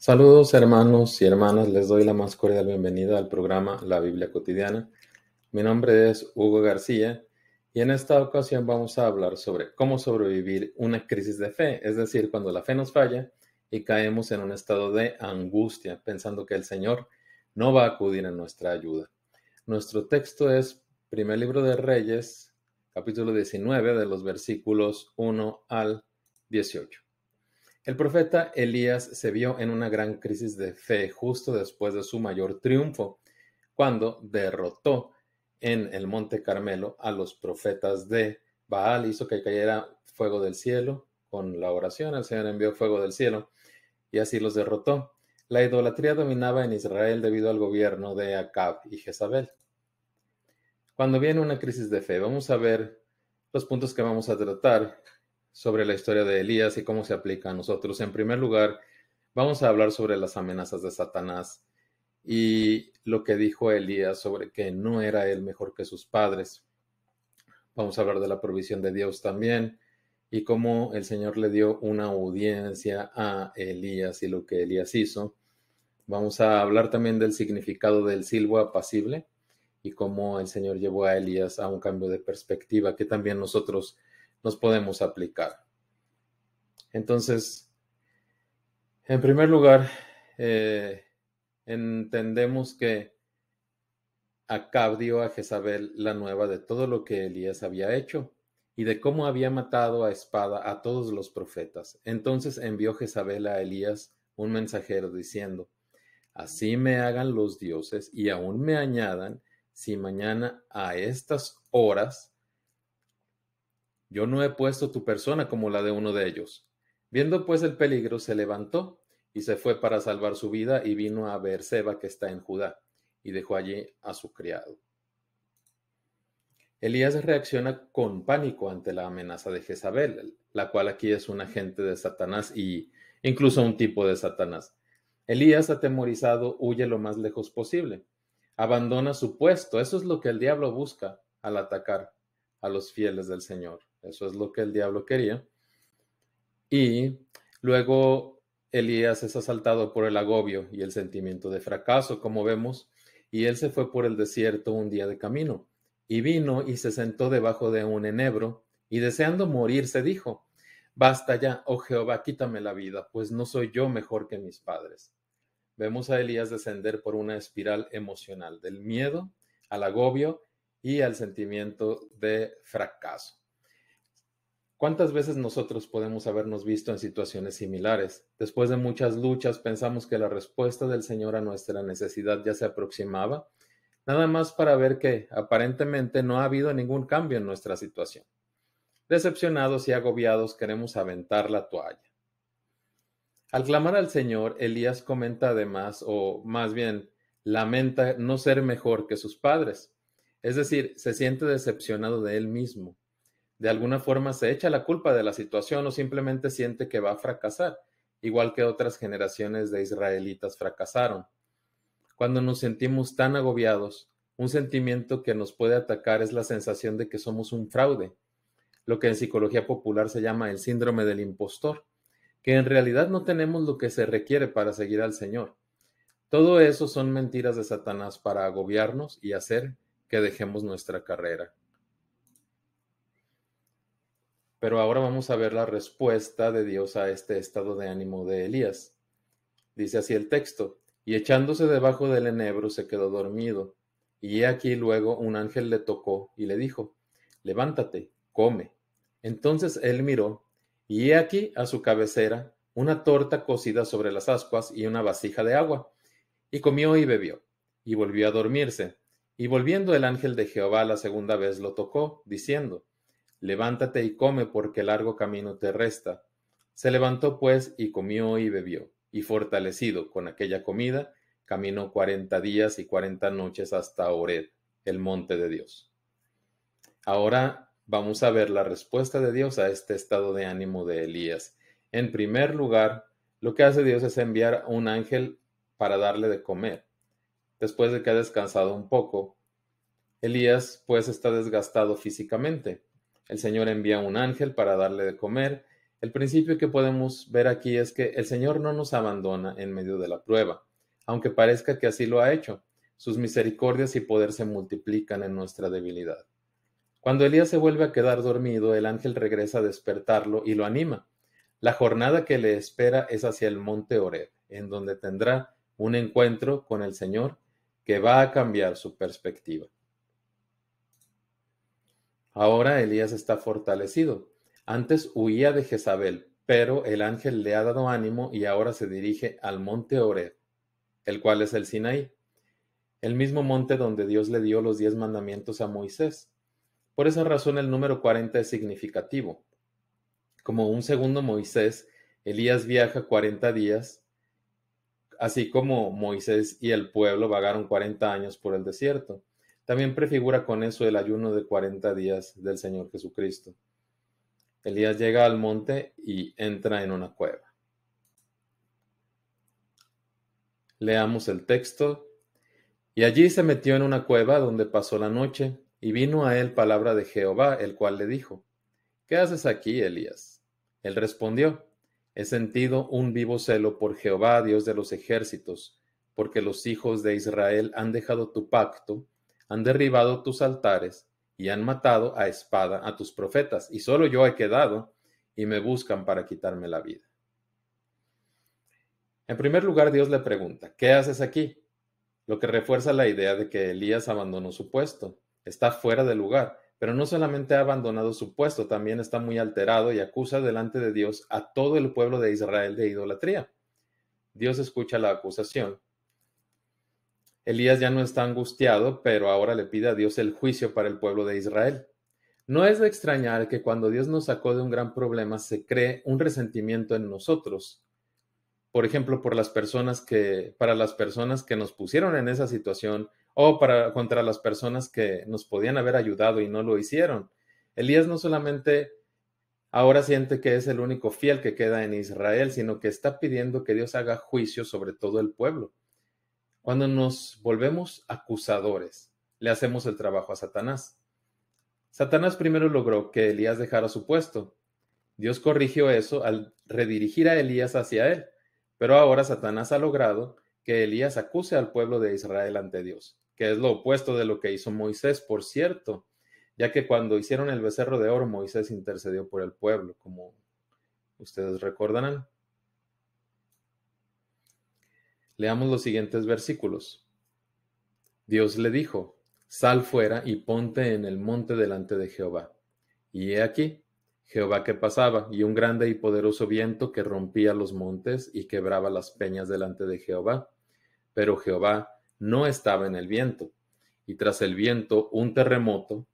Saludos hermanos y hermanas, les doy la más cordial bienvenida al programa La Biblia Cotidiana. Mi nombre es Hugo García y en esta ocasión vamos a hablar sobre cómo sobrevivir una crisis de fe, es decir, cuando la fe nos falla y caemos en un estado de angustia pensando que el Señor no va a acudir en nuestra ayuda. Nuestro texto es Primer Libro de Reyes, capítulo 19, de los versículos 1 al 18. El profeta Elías se vio en una gran crisis de fe justo después de su mayor triunfo, cuando derrotó en el monte Carmelo a los profetas de Baal, hizo que cayera fuego del cielo con la oración, el Señor envió fuego del cielo y así los derrotó. La idolatría dominaba en Israel debido al gobierno de Acab y Jezabel. Cuando viene una crisis de fe, vamos a ver los puntos que vamos a tratar sobre la historia de Elías y cómo se aplica a nosotros. En primer lugar, vamos a hablar sobre las amenazas de Satanás y lo que dijo Elías sobre que no era él mejor que sus padres. Vamos a hablar de la provisión de Dios también y cómo el Señor le dio una audiencia a Elías y lo que Elías hizo. Vamos a hablar también del significado del silbo apacible y cómo el Señor llevó a Elías a un cambio de perspectiva que también nosotros nos podemos aplicar. Entonces, en primer lugar, eh, entendemos que Acab dio a Jezabel la nueva de todo lo que Elías había hecho y de cómo había matado a espada a todos los profetas. Entonces envió Jezabel a Elías un mensajero diciendo, Así me hagan los dioses y aún me añadan si mañana a estas horas yo no he puesto tu persona como la de uno de ellos. Viendo pues el peligro, se levantó y se fue para salvar su vida y vino a Seba que está en Judá, y dejó allí a su criado. Elías reacciona con pánico ante la amenaza de Jezabel, la cual aquí es un agente de Satanás y incluso un tipo de Satanás. Elías, atemorizado, huye lo más lejos posible. Abandona su puesto. Eso es lo que el diablo busca al atacar a los fieles del Señor. Eso es lo que el diablo quería. Y luego Elías es asaltado por el agobio y el sentimiento de fracaso, como vemos, y él se fue por el desierto un día de camino, y vino y se sentó debajo de un enebro, y deseando morir se dijo, Basta ya, oh Jehová, quítame la vida, pues no soy yo mejor que mis padres. Vemos a Elías descender por una espiral emocional del miedo al agobio y al sentimiento de fracaso. ¿Cuántas veces nosotros podemos habernos visto en situaciones similares? Después de muchas luchas pensamos que la respuesta del Señor a nuestra necesidad ya se aproximaba, nada más para ver que aparentemente no ha habido ningún cambio en nuestra situación. Decepcionados y agobiados queremos aventar la toalla. Al clamar al Señor, Elías comenta además, o más bien lamenta no ser mejor que sus padres, es decir, se siente decepcionado de él mismo de alguna forma se echa la culpa de la situación o simplemente siente que va a fracasar, igual que otras generaciones de israelitas fracasaron. Cuando nos sentimos tan agobiados, un sentimiento que nos puede atacar es la sensación de que somos un fraude, lo que en psicología popular se llama el síndrome del impostor, que en realidad no tenemos lo que se requiere para seguir al Señor. Todo eso son mentiras de Satanás para agobiarnos y hacer que dejemos nuestra carrera. Pero ahora vamos a ver la respuesta de Dios a este estado de ánimo de Elías. Dice así el texto, y echándose debajo del enebro se quedó dormido. Y he aquí luego un ángel le tocó y le dijo, levántate, come. Entonces él miró, y he aquí a su cabecera una torta cocida sobre las ascuas y una vasija de agua. Y comió y bebió, y volvió a dormirse. Y volviendo el ángel de Jehová la segunda vez lo tocó, diciendo, Levántate y come, porque largo camino te resta. Se levantó pues y comió y bebió, y fortalecido con aquella comida, caminó cuarenta días y cuarenta noches hasta Ored, el monte de Dios. Ahora vamos a ver la respuesta de Dios a este estado de ánimo de Elías. En primer lugar, lo que hace Dios es enviar un ángel para darle de comer. Después de que ha descansado un poco, Elías pues está desgastado físicamente. El Señor envía un ángel para darle de comer El principio que podemos ver aquí es que el Señor no nos abandona en medio de la prueba, aunque parezca que así lo ha hecho. Sus misericordias y poder se multiplican en nuestra debilidad. Cuando Elías se vuelve a quedar dormido, el ángel regresa a despertarlo y lo anima. La jornada que le espera es hacia el monte Oreb, en donde tendrá un encuentro con el Señor que va a cambiar su perspectiva. Ahora Elías está fortalecido. Antes huía de Jezabel, pero el ángel le ha dado ánimo y ahora se dirige al monte Oreb, el cual es el Sinaí, el mismo monte donde Dios le dio los diez mandamientos a Moisés. Por esa razón el número 40 es significativo. Como un segundo Moisés, Elías viaja 40 días, así como Moisés y el pueblo vagaron 40 años por el desierto. También prefigura con eso el ayuno de 40 días del Señor Jesucristo. Elías llega al monte y entra en una cueva. Leamos el texto. Y allí se metió en una cueva donde pasó la noche, y vino a él palabra de Jehová, el cual le dijo, ¿Qué haces aquí, Elías? Él respondió, He sentido un vivo celo por Jehová, Dios de los ejércitos, porque los hijos de Israel han dejado tu pacto han derribado tus altares y han matado a espada a tus profetas, y solo yo he quedado y me buscan para quitarme la vida. En primer lugar, Dios le pregunta, ¿qué haces aquí? Lo que refuerza la idea de que Elías abandonó su puesto, está fuera de lugar, pero no solamente ha abandonado su puesto, también está muy alterado y acusa delante de Dios a todo el pueblo de Israel de idolatría. Dios escucha la acusación Elías ya no está angustiado, pero ahora le pide a Dios el juicio para el pueblo de Israel. No es de extrañar que cuando Dios nos sacó de un gran problema se cree un resentimiento en nosotros. Por ejemplo, por las personas que, para las personas que nos pusieron en esa situación o para contra las personas que nos podían haber ayudado y no lo hicieron. Elías no solamente ahora siente que es el único fiel que queda en Israel, sino que está pidiendo que Dios haga juicio sobre todo el pueblo. Cuando nos volvemos acusadores, le hacemos el trabajo a Satanás. Satanás primero logró que Elías dejara su puesto. Dios corrigió eso al redirigir a Elías hacia él. Pero ahora Satanás ha logrado que Elías acuse al pueblo de Israel ante Dios, que es lo opuesto de lo que hizo Moisés, por cierto, ya que cuando hicieron el becerro de oro, Moisés intercedió por el pueblo, como ustedes recordarán. Leamos los siguientes versículos. Dios le dijo, Sal fuera y ponte en el monte delante de Jehová. Y he aquí, Jehová que pasaba, y un grande y poderoso viento que rompía los montes y quebraba las peñas delante de Jehová. Pero Jehová no estaba en el viento, y tras el viento un terremoto,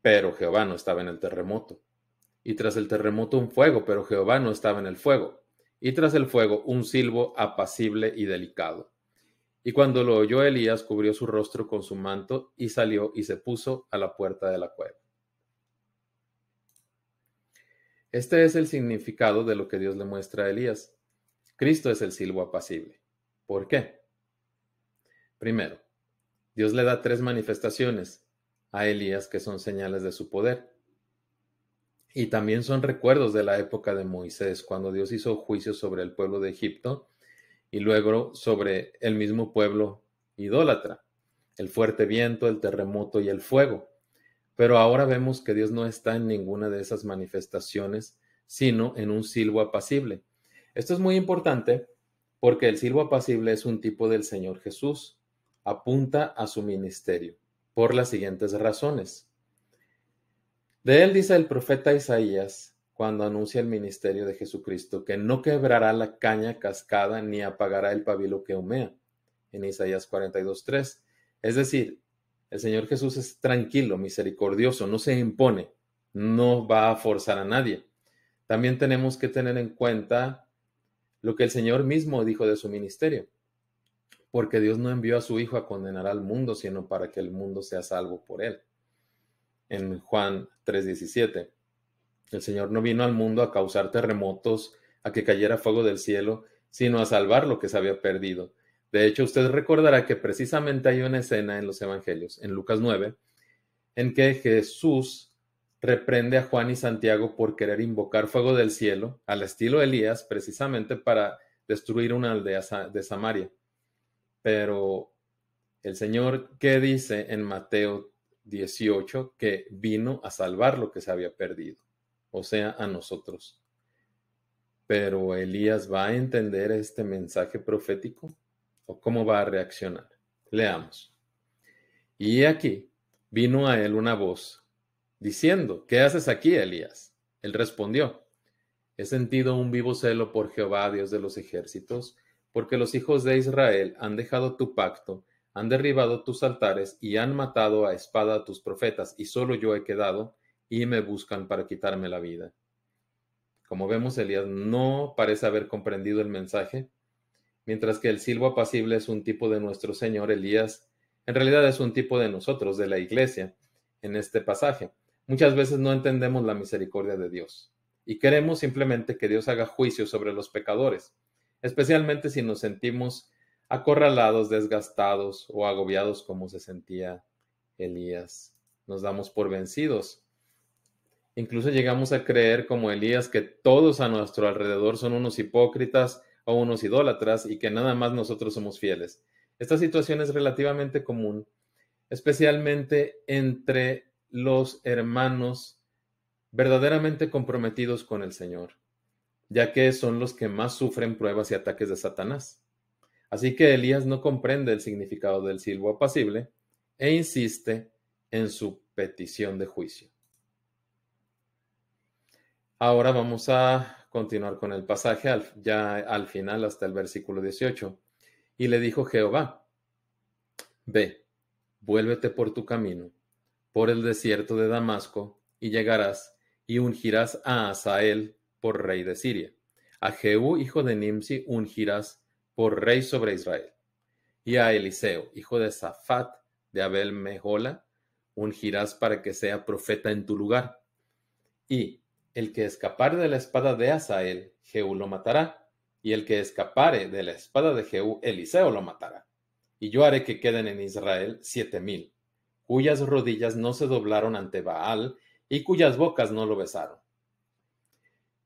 pero Jehová no estaba en el terremoto. Y tras el terremoto un fuego, pero Jehová no estaba en el fuego y tras el fuego un silbo apacible y delicado. Y cuando lo oyó Elías, cubrió su rostro con su manto y salió y se puso a la puerta de la cueva. Este es el significado de lo que Dios le muestra a Elías. Cristo es el silbo apacible. ¿Por qué? Primero, Dios le da tres manifestaciones a Elías que son señales de su poder. Y también son recuerdos de la época de Moisés, cuando Dios hizo juicio sobre el pueblo de Egipto y luego sobre el mismo pueblo idólatra, el fuerte viento, el terremoto y el fuego. Pero ahora vemos que Dios no está en ninguna de esas manifestaciones, sino en un silbo apacible. Esto es muy importante porque el silbo apacible es un tipo del Señor Jesús, apunta a su ministerio, por las siguientes razones. De él dice el profeta Isaías cuando anuncia el ministerio de Jesucristo que no quebrará la caña cascada ni apagará el pabilo que humea, en Isaías 42.3. Es decir, el Señor Jesús es tranquilo, misericordioso, no se impone, no va a forzar a nadie. También tenemos que tener en cuenta lo que el Señor mismo dijo de su ministerio, porque Dios no envió a su Hijo a condenar al mundo, sino para que el mundo sea salvo por él en Juan 3:17. El Señor no vino al mundo a causar terremotos, a que cayera fuego del cielo, sino a salvar lo que se había perdido. De hecho, usted recordará que precisamente hay una escena en los Evangelios, en Lucas 9, en que Jesús reprende a Juan y Santiago por querer invocar fuego del cielo, al estilo Elías, precisamente para destruir una aldea de Samaria. Pero el Señor, ¿qué dice en Mateo 18? Que vino a salvar lo que se había perdido, o sea, a nosotros. Pero Elías va a entender este mensaje profético o cómo va a reaccionar. Leamos. Y aquí vino a él una voz diciendo, ¿qué haces aquí, Elías? Él respondió, he sentido un vivo celo por Jehová, Dios de los ejércitos, porque los hijos de Israel han dejado tu pacto, han derribado tus altares y han matado a espada a tus profetas, y solo yo he quedado, y me buscan para quitarme la vida. Como vemos, Elías no parece haber comprendido el mensaje. Mientras que el silbo apacible es un tipo de nuestro Señor, Elías en realidad es un tipo de nosotros, de la iglesia, en este pasaje. Muchas veces no entendemos la misericordia de Dios y queremos simplemente que Dios haga juicio sobre los pecadores, especialmente si nos sentimos acorralados, desgastados o agobiados como se sentía Elías. Nos damos por vencidos. Incluso llegamos a creer como Elías que todos a nuestro alrededor son unos hipócritas o unos idólatras y que nada más nosotros somos fieles. Esta situación es relativamente común, especialmente entre los hermanos verdaderamente comprometidos con el Señor, ya que son los que más sufren pruebas y ataques de Satanás. Así que Elías no comprende el significado del silbo apacible e insiste en su petición de juicio. Ahora vamos a continuar con el pasaje ya al final hasta el versículo 18. Y le dijo Jehová, ve, vuélvete por tu camino por el desierto de Damasco, y llegarás y ungirás a Asael por rey de Siria. A Jehú, hijo de Nimsi, ungirás por rey sobre Israel. Y a Eliseo, hijo de Safat, de Abel Mejola, ungirás para que sea profeta en tu lugar. Y el que escapare de la espada de Asael, Jehú lo matará. Y el que escapare de la espada de Jehú, Eliseo lo matará. Y yo haré que queden en Israel siete mil cuyas rodillas no se doblaron ante Baal y cuyas bocas no lo besaron.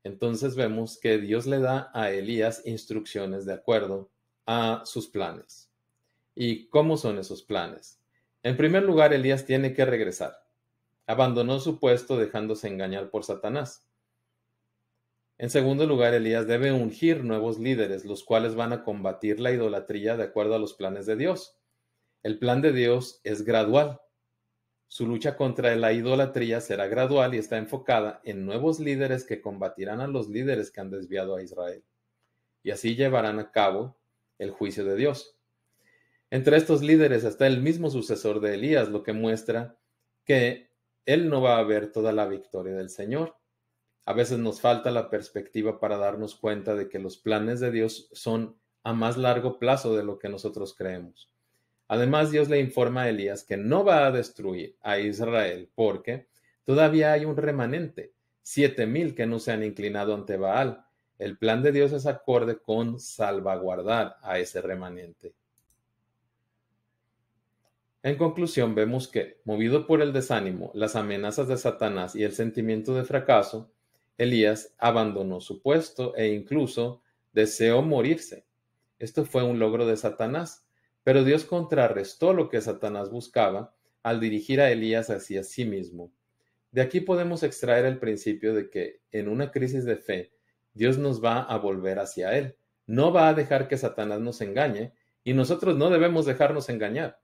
Entonces vemos que Dios le da a Elías instrucciones de acuerdo a sus planes. ¿Y cómo son esos planes? En primer lugar, Elías tiene que regresar. Abandonó su puesto dejándose engañar por Satanás. En segundo lugar, Elías debe ungir nuevos líderes, los cuales van a combatir la idolatría de acuerdo a los planes de Dios. El plan de Dios es gradual. Su lucha contra la idolatría será gradual y está enfocada en nuevos líderes que combatirán a los líderes que han desviado a Israel. Y así llevarán a cabo el juicio de Dios. Entre estos líderes está el mismo sucesor de Elías, lo que muestra que él no va a ver toda la victoria del Señor. A veces nos falta la perspectiva para darnos cuenta de que los planes de Dios son a más largo plazo de lo que nosotros creemos. Además, Dios le informa a Elías que no va a destruir a Israel porque todavía hay un remanente, siete mil que no se han inclinado ante Baal. El plan de Dios es acorde con salvaguardar a ese remanente. En conclusión, vemos que, movido por el desánimo, las amenazas de Satanás y el sentimiento de fracaso, Elías abandonó su puesto e incluso deseó morirse. Esto fue un logro de Satanás pero Dios contrarrestó lo que Satanás buscaba al dirigir a Elías hacia sí mismo. De aquí podemos extraer el principio de que en una crisis de fe, Dios nos va a volver hacia Él. No va a dejar que Satanás nos engañe y nosotros no debemos dejarnos engañar.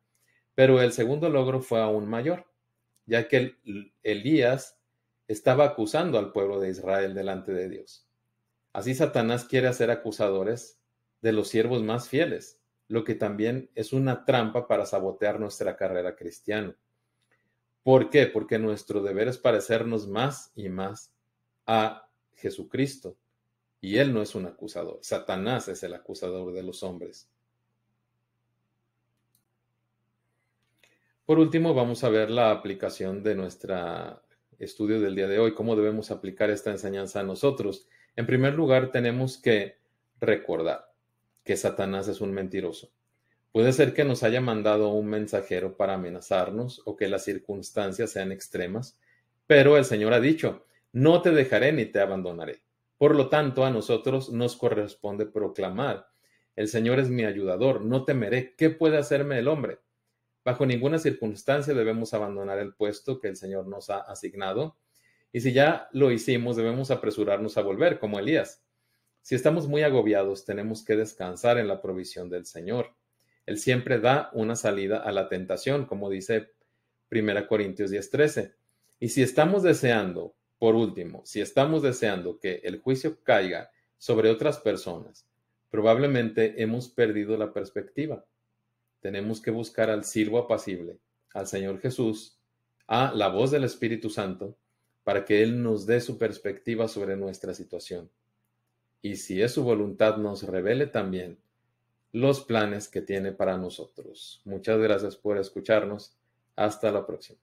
Pero el segundo logro fue aún mayor, ya que Elías estaba acusando al pueblo de Israel delante de Dios. Así Satanás quiere hacer acusadores de los siervos más fieles lo que también es una trampa para sabotear nuestra carrera cristiana. ¿Por qué? Porque nuestro deber es parecernos más y más a Jesucristo. Y Él no es un acusador. Satanás es el acusador de los hombres. Por último, vamos a ver la aplicación de nuestro estudio del día de hoy, cómo debemos aplicar esta enseñanza a nosotros. En primer lugar, tenemos que recordar que Satanás es un mentiroso. Puede ser que nos haya mandado un mensajero para amenazarnos o que las circunstancias sean extremas, Pero el Señor ha dicho, no te dejaré ni te abandonaré. Por lo tanto, a nosotros nos corresponde proclamar, el Señor es mi ayudador, no temeré, ¿qué puede hacerme el hombre? Bajo ninguna circunstancia debemos abandonar el puesto que el Señor nos ha asignado, y si ya lo hicimos, debemos apresurarnos a volver, como Elías. Si estamos muy agobiados, tenemos que descansar en la provisión del Señor. Él siempre da una salida a la tentación, como dice 1 Corintios 10:13. Y si estamos deseando, por último, si estamos deseando que el juicio caiga sobre otras personas, probablemente hemos perdido la perspectiva. Tenemos que buscar al siervo apacible, al Señor Jesús, a la voz del Espíritu Santo, para que Él nos dé su perspectiva sobre nuestra situación. Y si es su voluntad, nos revele también los planes que tiene para nosotros. Muchas gracias por escucharnos. Hasta la próxima.